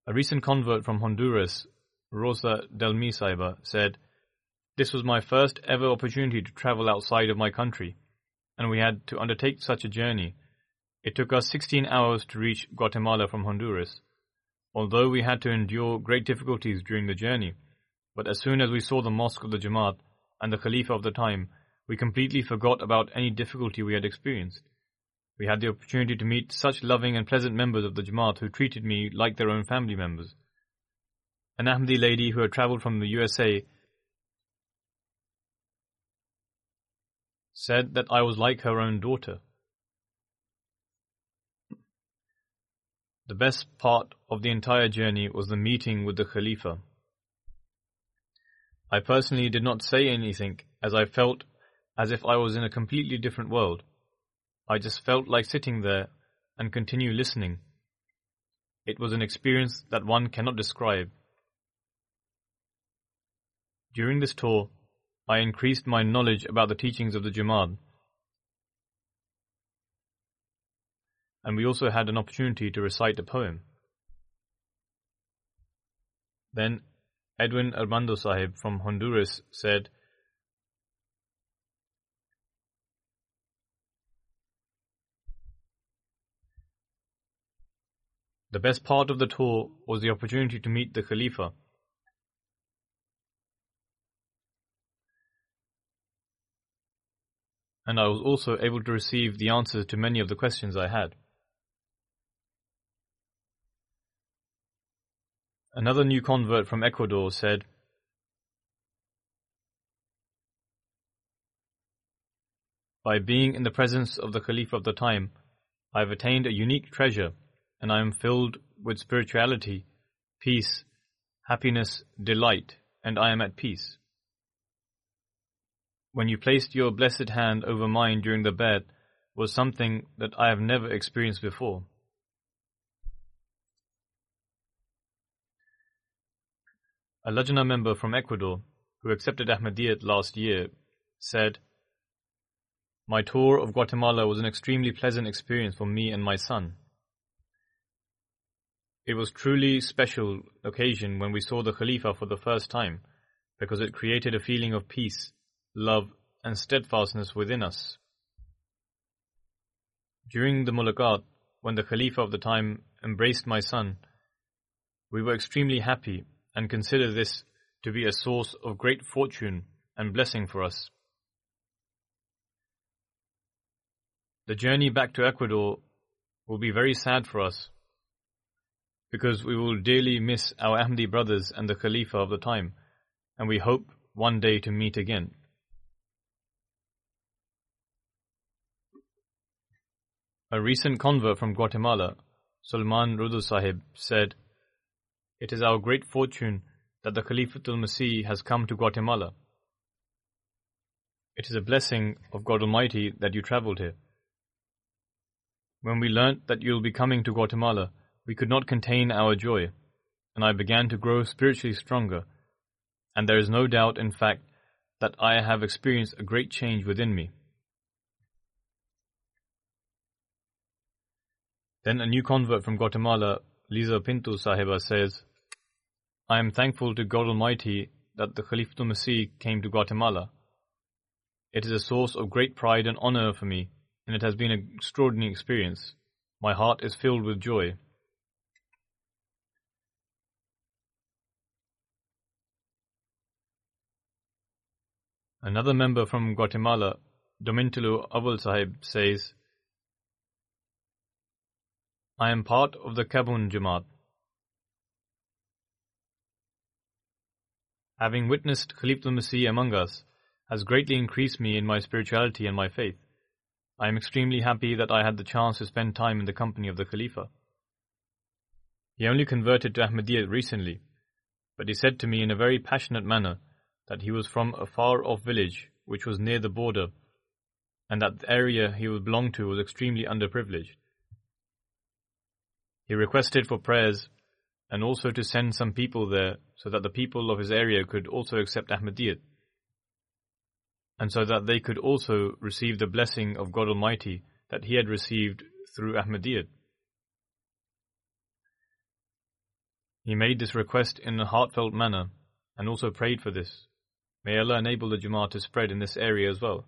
A recent convert from Honduras, Rosa Delmi Sahiba, said, This was my first ever opportunity to travel outside of my country, and we had to undertake such a journey. It took us 16 hours to reach Guatemala from Honduras although we had to endure great difficulties during the journey. But as soon as we saw the mosque of the Jamaat and the Khalifa of the time, we completely forgot about any difficulty we had experienced. We had the opportunity to meet such loving and pleasant members of the Jamaat who treated me like their own family members. An Ahmadi lady who had traveled from the USA said that I was like her own daughter. The best part of the entire journey was the meeting with the Khalifa. I personally did not say anything as I felt as if I was in a completely different world. I just felt like sitting there and continue listening. It was an experience that one cannot describe. During this tour, I increased my knowledge about the teachings of the Jamaat and we also had an opportunity to recite a poem. Then Edwin Armando Sahib from Honduras said, The best part of the tour was the opportunity to meet the Khalifa. And I was also able to receive the answers to many of the questions I had. Another new convert from Ecuador said, By being in the presence of the Caliph of the time, I have attained a unique treasure, and I am filled with spirituality, peace, happiness, delight, and I am at peace. When you placed your blessed hand over mine during the Bayat, was something that I have never experienced before. A Lajna member from Ecuador, who accepted Ahmadiyyat last year, said, My tour of Guatemala was an extremely pleasant experience for me and my son. It was truly special occasion when we saw the Khalifa for the first time, because it created a feeling of peace, love, and steadfastness within us. During the mulaqat, when the Khalifa of the time embraced my son, we were extremely happy and consider this to be a source of great fortune and blessing for us. The journey back to Ecuador will be very sad for us because we will dearly miss our Ahmadi brothers and the Khalifa of the time, and we hope one day to meet again. A recent convert from Guatemala, Sulman Rudu Sahib, said, It is our great fortune that the Khalifatul Masih has come to Guatemala. It is a blessing of God Almighty that you travelled here. When we learnt that you will be coming to Guatemala, we could not contain our joy, and I began to grow spiritually stronger, and there is no doubt, in fact, that I have experienced a great change within me. Then a new convert from Guatemala, Liza Pinto Sahiba, says, I am thankful to God Almighty that the Khalifatul Masih came to Guatemala. It is a source of great pride and honor for me, and it has been an extraordinary experience. My heart is filled with joy. Another member from Guatemala, Domintulu Abul Sahib, says, I am part of the Kabun Jamaat. Having witnessed Khalifatul Masih among us has greatly increased me in my spirituality and my faith. I am extremely happy that I had the chance to spend time in the company of the Khalifa. He only converted to Ahmadiyyat recently, but he said to me in a very passionate manner that he was from a far off village which was near the border, and that the area he belonged to was extremely underprivileged. He requested for prayers and also to send some people there so that the people of his area could also accept Ahmadiyyat and so that they could also receive the blessing of God Almighty that he had received through Ahmadiyyat. He made this request in a heartfelt manner and also prayed for this. May Allah enable the Jamaat to spread in this area as well.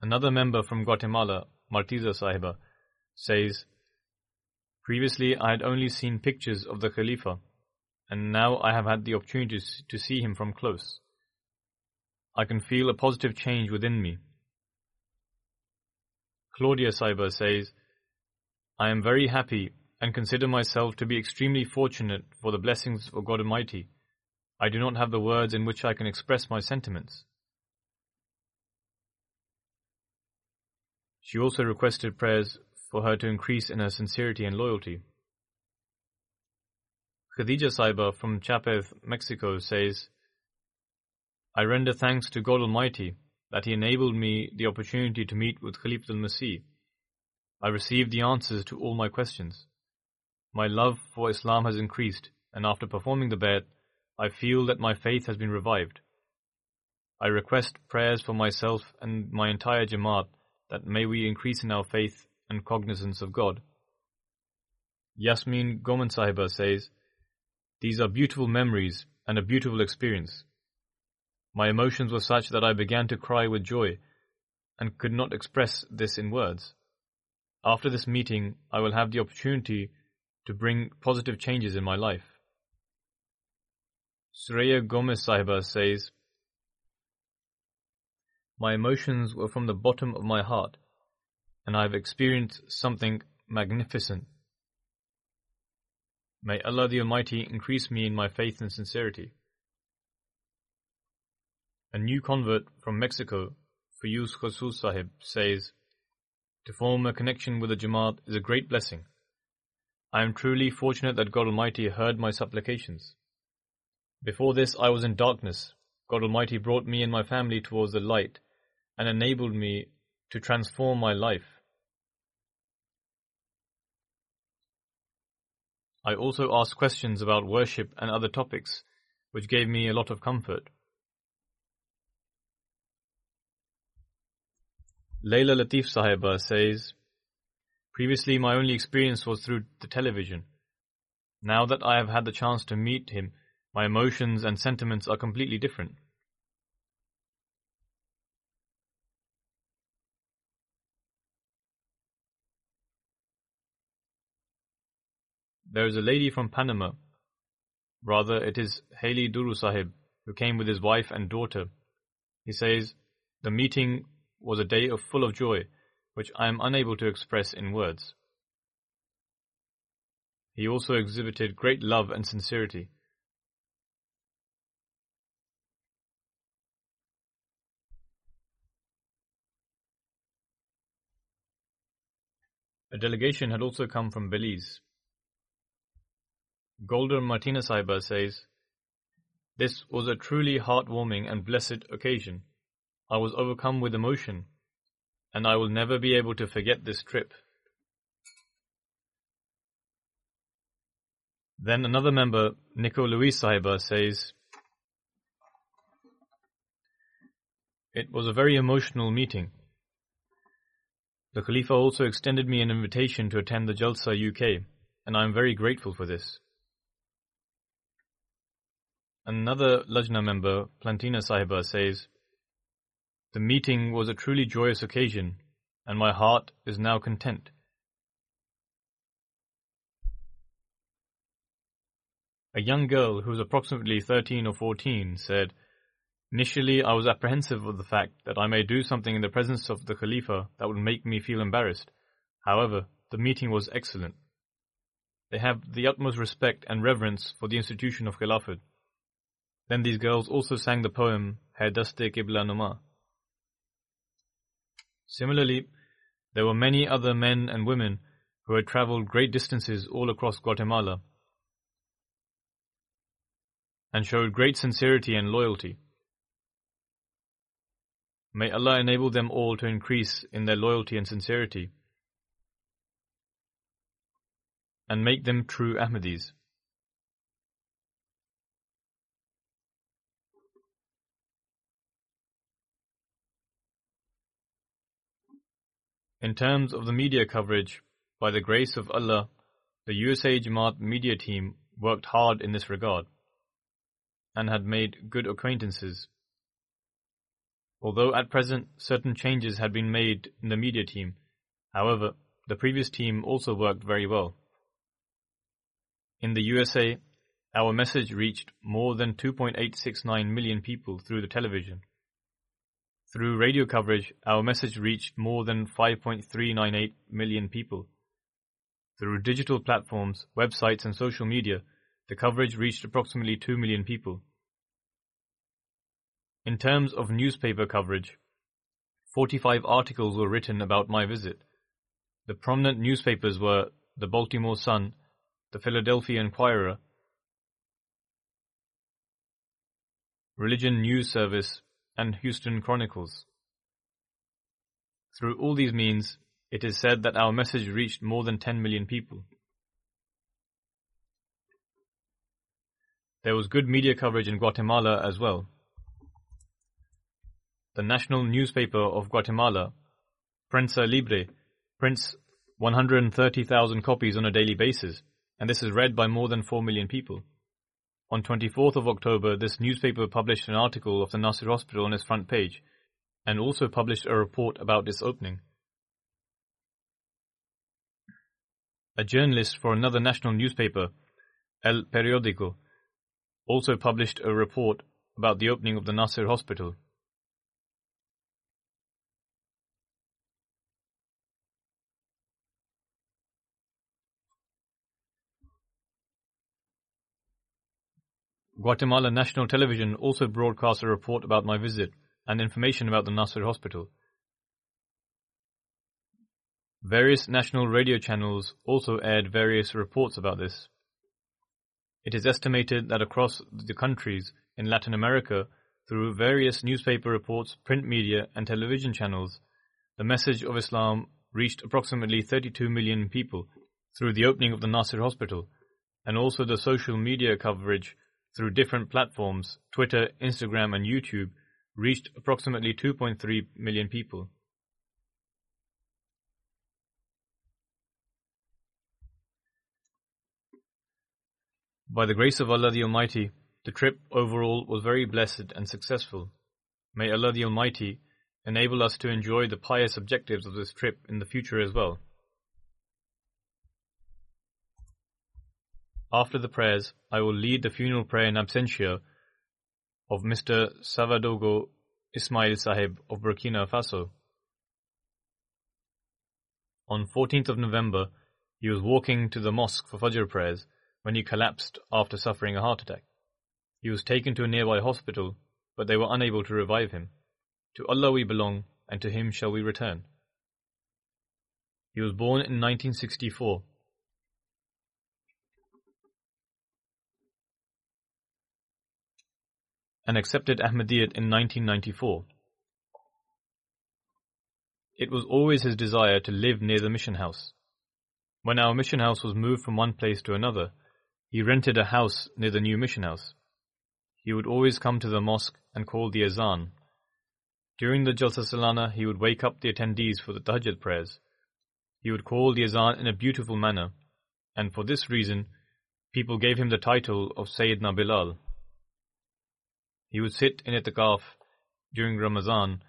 Another member from Guatemala, Martiza Sahiba, says, Previously I had only seen pictures of the Khalifa, and now I have had the opportunity to see him from close. I can feel a positive change within me. Claudia Sahiba says, I am very happy and consider myself to be extremely fortunate for the blessings of God Almighty. I do not have the words in which I can express my sentiments. She also requested prayers for her to increase in her sincerity and loyalty. Khadija Sahiba from Chiapas, Mexico says, I render thanks to God Almighty that He enabled me the opportunity to meet with Khalifatul Masih. I received the answers to all my questions. My love for Islam has increased, and after performing the bayat, I feel that my faith has been revived. I request prayers for myself and my entire Jamaat that may we increase in our faith and cognizance of God. Yasmin Goman Sahiba says, These are beautiful memories and a beautiful experience. My emotions were such that I began to cry with joy and could not express this in words. After this meeting, I will have the opportunity to bring positive changes in my life. Suraya Gomez Sahiba says, my emotions were from the bottom of my heart, and I have experienced something magnificent. May Allah the Almighty increase me in my faith and sincerity. A new convert from Mexico, Fayuz Khasus Sahib, says, To form a connection with the Jamaat is a great blessing. I am truly fortunate that God Almighty heard my supplications. Before this, I was in darkness God Almighty brought me and my family towards the light and enabled me to transform my life. I also asked questions about worship and other topics, which gave me a lot of comfort. Layla Latif Sahiba says, Previously, my only experience was through the television. Now that I have had the chance to meet him, my emotions and sentiments are completely different. There is a lady from Panama, rather, it is Haley Duru Sahib, who came with his wife and daughter. He says, The meeting was a day of full of joy, which I am unable to express in words. He also exhibited great love and sincerity. A delegation had also come from Belize. Golden Martina Sahiba says, This was a truly heartwarming and blessed occasion. I was overcome with emotion, and I will never be able to forget this trip. Then another member, Nico Luis Sahiba, says, It was a very emotional meeting. The Khalifa also extended me an invitation to attend the Jalsa UK, and I am very grateful for this. Another Lajna member, Plantina Sahiba, says, The meeting was a truly joyous occasion, and my heart is now content. A young girl who was approximately 13 or 14 said, Initially, I was apprehensive of the fact that I may do something in the presence of the Khalifa that would make me feel embarrassed. However, the meeting was excellent. They have the utmost respect and reverence for the institution of Khilafat. Then these girls also sang the poem Hai Daste Qibla Numa. Similarly, there were many other men and women who had traveled great distances all across Guatemala and showed great sincerity and loyalty. May Allah enable them all to increase in their loyalty and sincerity and make them true Ahmadis. In terms of the media coverage, by the grace of Allah, the USA Jamaat media team worked hard in this regard and had made good acquaintances. Although at present certain changes had been made in the media team, however, the previous team also worked very well. In the USA, our message reached more than 2.869 million people through the television. Through radio coverage, our message reached more than 5.398 million people. Through digital platforms, websites, and social media, the coverage reached approximately 2 million people. In terms of newspaper coverage, 45 articles were written about my visit. The prominent newspapers were the Baltimore Sun, the Philadelphia Inquirer, Religion News Service, and Houston Chronicles. Through all these means, it is said that our message reached more than 10 million people. There was good media coverage in Guatemala as well. The national newspaper of Guatemala, Prensa Libre, prints 130,000 copies on a daily basis, and this is read by more than 4 million people. On 24th of October, this newspaper published an article of the Nasir Hospital on its front page, and also published a report about its opening. A journalist for another national newspaper, El Periódico, also published a report about the opening of the Nasir Hospital. Guatemala National Television also broadcast a report about my visit and information about the Nasir Hospital. Various national radio channels also aired various reports about this. It is estimated that across the countries in Latin America, through various newspaper reports, print media, and television channels, the message of Islam reached approximately 32 million people through the opening of the Nasir Hospital, and also the social media coverage through different platforms, Twitter, Instagram, and YouTube, reached approximately 2.3 million people. By the grace of Allah the Almighty, the trip overall was very blessed and successful. May Allah the Almighty enable us to enjoy the pious objectives of this trip in the future as well. After the prayers, I will lead the funeral prayer in absentia of Mr. Savadogo Ismail Sahib of Burkina Faso. On 14th of November, he was walking to the mosque for Fajr prayers when he collapsed after suffering a heart attack. He was taken to a nearby hospital, but they were unable to revive him. To Allah we belong, and to Him shall we return. He was born in 1964. And accepted Ahmadiyyat in 1994. It was always his desire to live near the mission house. When our mission house was moved from one place to another, he rented a house near the new mission house. He would always come to the mosque and call the azan. During the Jalsa Salana, he would wake up the attendees for the Tahajjud prayers. He would call the azan in a beautiful manner, and for this reason, people gave him the title of Sayyidina Bilal. He would sit in itikaf during Ramazan.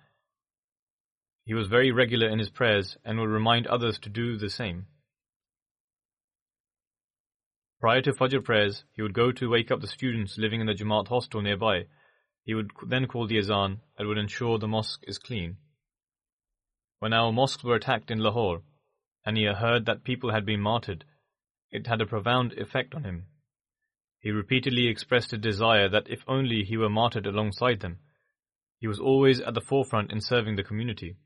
He was very regular in his prayers and would remind others to do the same. Prior to Fajr prayers, he would go to wake up the students living in the Jamaat hostel nearby. He would then call the azan and would ensure the mosque is clean. When our mosques were attacked in Lahore, and he heard that people had been martyred, it had a profound effect on him. He repeatedly expressed a desire that if only he were martyred alongside them. He was always at the forefront in serving the community.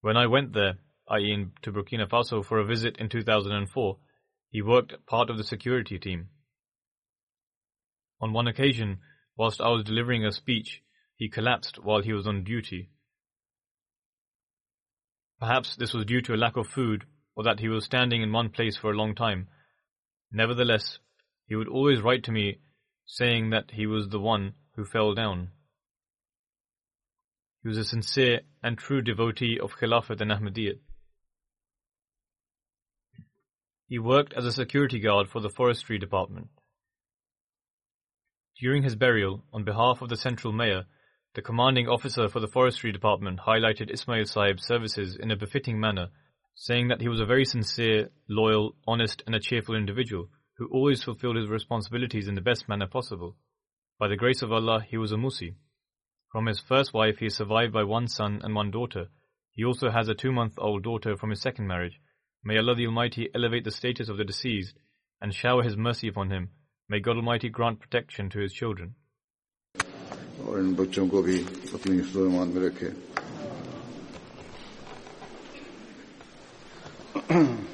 When I went there, i.e., to Burkina Faso for a visit in 2004, he worked part of the security team. On one occasion, whilst I was delivering a speech, he collapsed while he was on duty. Perhaps this was due to a lack of food or that he was standing in one place for a long time. Nevertheless, he would always write to me saying that he was the one who fell down. He was a sincere and true devotee of Khilafat and Ahmadiyyat. He worked as a security guard for the forestry department. During his burial, on behalf of the central mayor, the commanding officer for the forestry department highlighted Ismail Sahib's services in a befitting manner, saying that he was a very sincere, loyal, honest, and a cheerful individual who always fulfilled his responsibilities in the best manner possible. By the grace of Allah, he was a Musi. From his first wife, he is survived by one son and one daughter. He also has a two month old daughter from his second marriage. May Allah the Almighty elevate the status of the deceased and shower His mercy upon him. May God Almighty grant protection to His children. اور ان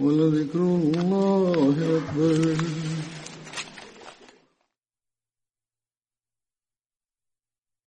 ولذكر الله أكبر